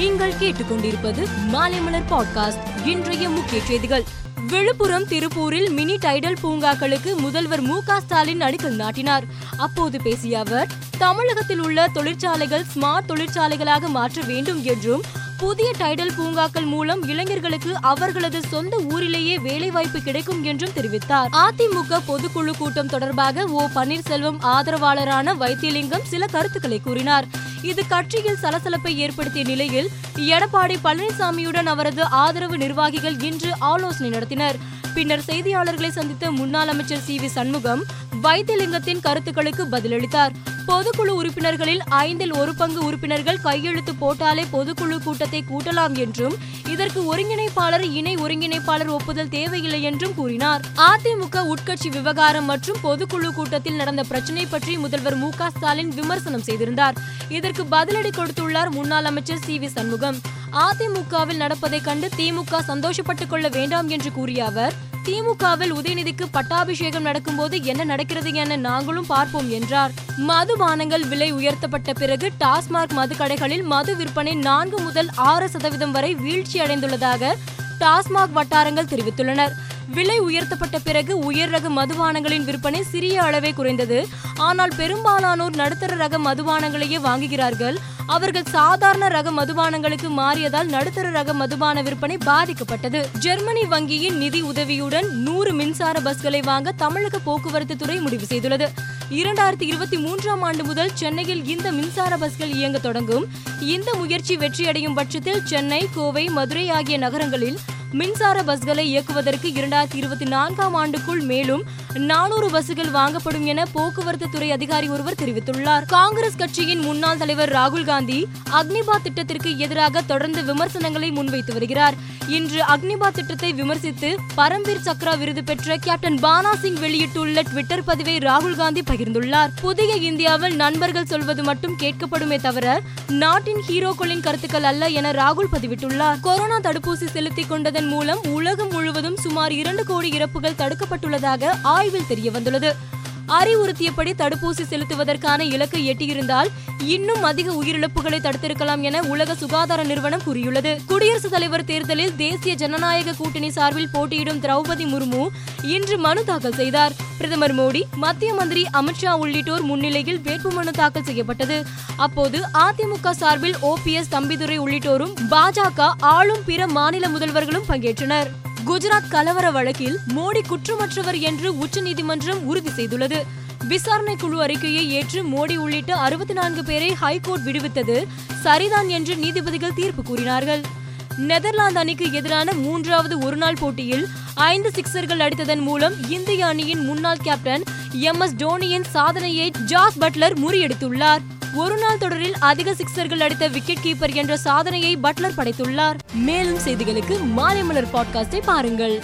நீங்கள் கேட்டுக்கொண்டிருப்பது மாலைமலர் பாட்காஸ்ட். இன்றைய முக்கிய செய்திகள். விழுப்புரம் திருப்பூரில் மினி டைடல் பூங்காக்களுக்கு முதல்வர் மு ஸ்டாலின் அடிக்கல் நாட்டினார். அப்போது பேசிய அவர் தமிழகத்தில் உள்ள தொழிற்சாலைகள் ஸ்மார்ட் தொழிற்சாலைகளாக மாற்ற வேண்டும் என்றும் புதிய டைடல் பூங்காக்கள் மூலம் இளைஞர்களுக்கு அவர்களது சொந்த ஊரிலேயே வேலைவாய்ப்பு கிடைக்கும் என்றும் தெரிவித்தார். அதிமுக பொதுக்குழு கூட்டம் தொடர்பாக ஓ பன்னீர்செல்வம் ஆதரவாளரான வைத்தியலிங்கம் சில கருத்துக்களை கூறினார். இது கட்சியில் சலசலப்பை ஏற்படுத்திய நிலையில் எடப்பாடி பழனிசாமியுடன் அவரது ஆதரவு நிர்வாகிகள் இன்று ஆலோசனை நடத்தினர். பின்னர் செய்தியாளர்களை சந்தித்த முன்னாள் அமைச்சர் சி வி சண்முகம் வைத்தியலிங்கத்தின் கருத்துக்களுக்கு பதிலளித்தார். பொதுக்குழு உறுப்பினர்களில் ஐந்தில் ஒரு பங்கு உறுப்பினர்கள் கையெழுத்து போட்டாலே பொதுக்குழு கூட்டத்தை கூட்டலாம் என்றும் இதற்கு ஒருங்கிணைப்பாளர் இணை ஒருங்கிணைப்பாளர் ஒப்புதல் தேவையில்லை என்றும் கூறினார். அதிமுக உட்கட்சி விவகாரம் மற்றும் பொதுக்குழு கூட்டத்தில் நடந்த பிரச்சினை பற்றி முதல்வர் மு க ஸ்டாலின் விமர்சனம் செய்திருந்தார். இதற்கு பதிலடி கொடுத்துள்ளார் முன்னாள் அமைச்சர் சி வி சண்முகம். அதிமுகவில் நடப்பதை கண்டு திமுக சந்தோஷப்பட்டுக் கொள்ள வேண்டாம் என்று கூறிய அவர் திமுகவில் உதயநிதிக்கு பட்டாபிஷேகம் நடக்கும்போது என்ன நடக்கிறது என நாங்களும் பார்ப்போம் என்றார். மதுபானங்கள் விலை உயர்த்தப்பட்ட பிறகு டாஸ்மாக் மதுக்கடைகளில் மது விற்பனை நான்கு முதல் ஆறு சதவீதம் வரை வீழ்ச்சி அடைந்துள்ளதாக டாஸ்மாக் வட்டாரங்கள் தெரிவித்துள்ளனர். விலை உயர்த்தப்பட்ட பிறகு உயர் ரக மதுபானங்களின் விற்பனை சிறிய அளவே குறைந்தது. ஆனால் பெரும்பாலானோர் நடுத்தர ரக மதுபானங்களையே வாங்குகிறார்கள். அவர்கள் சாதாரண ரக மதுபானங்களுக்கு மாறியதால் நடுத்தர ரக மதுபான விற்பனை பாதிக்கப்பட்டது. ஜெர்மனி வங்கியின் நிதி உதவியுடன் நூறு மின்சார பஸ்களை வாங்க தமிழக போக்குவரத்து துறை முடிவு செய்துள்ளது. இரண்டாயிரத்தி இருபத்தி மூன்றாம் ஆண்டு முதல் சென்னையில் இந்த மின்சார பஸ்கள் இயங்க தொடங்கும். இந்த முயற்சி வெற்றியடையும் பட்சத்தில் சென்னை கோவை மதுரை ஆகிய நகரங்களில் மின்சார பஸ்களை இயக்குவதற்கு இரண்டாயிரத்தி இருபத்தி நான்காம் ஆண்டுக்குள் மேலும் நானூறு பஸ்கள் வாங்கப்படும் என போக்குவரத்து துறை அதிகாரி ஒருவர் தெரிவித்துள்ளார். காங்கிரஸ் கட்சியின் முன்னாள் தலைவர் ராகுல் காந்தி அக்னிபாத் திட்டத்திற்கு எதிராக தொடர்ந்து விமர்சனங்களை முன்வைத்து வருகிறார். இன்று அக்னிபாத் திட்டத்தை விமர்சித்து பரம்வீர் சக்ரா விருது பெற்ற கேப்டன் பானா சிங் வெளியிட்டுள்ள ட்விட்டர் பதிவை ராகுல் காந்தி பகிர்ந்துள்ளார். புதிய இந்தியாவில் நண்பர்கள் சொல்வது மட்டும் கேட்கப்படுமே தவிர நாட்டின் ஹீரோக்களின் கருத்துக்கள் அல்ல என ராகுல் பதிவிட்டுள்ளார். கொரோனா தடுப்பூசி செலுத்திக் கொண்டதன் மூலம் உலகம் முழுவதும் சுமார் இரண்டு கோடி இறப்புகள் தடுக்கப்பட்டுள்ளதாக ஆய்வில் தெரியவந்துள்ளது. அறிவுறுத்தியபடி தடுப்பூசி செலுத்துவதற்கான இலக்கை எட்டியிருந்தால் இன்னும் அதிக உயிரிழப்புகளை தடுத்திருக்கலாம் என உலக சுகாதார நிறுவனம் கூறியுள்ளது. குடியரசுத் தலைவர் தேர்தலில் தேசிய ஜனநாயக கூட்டணி சார்பில் போட்டியிடும் திரௌபதி முர்மு இன்று மனு தாக்கல் செய்தார். பிரதமர் மோடி மத்திய மந்திரி அமித்ஷா உள்ளிட்டோர் முன்னிலையில் வேட்புமனு தாக்கல் செய்யப்பட்டது. அப்போது அதிமுக சார்பில் ஓபிஎஸ் தம்பிதுரை உள்ளிட்டோரும் பாஜக ஆளும் பிற மாநில முதல்வர்களும் பங்கேற்றனர். குஜராத் கலவர வழக்கில் மோடி குற்றமற்றவர் என்று உச்சநீதிமன்றம் உறுதி செய்துள்ளது. விசாரணை குழு அறிக்கையை ஏற்று மோடி உள்ளிட்ட அறுபத்தி நான்கு பேரை ஹைகோர்ட் விடுவித்தது சரிதான் என்று நீதிபதிகள் தீர்ப்பு கூறினார்கள். நெதர்லாந்து அணிக்கு எதிரான மூன்றாவது ஒருநாள் போட்டியில் ஐந்து சிக்சர்கள் அடித்ததன் மூலம் இந்திய அணியின் முன்னாள் கேப்டன் எம் எஸ் டோனியின் சாதனையை ஜாஸ் பட்லர் முறியடித்துள்ளார். ஒரு நாள் தொடரில் அதிக சிக்சர்கள் அடித்த விக்கெட் கீப்பர் என்ற சாதனையை பட்லர் படைத்துள்ளார். மேலும் செய்திகளுக்கு மாலை மலர் பாட்காஸ்டை பாருங்கள்.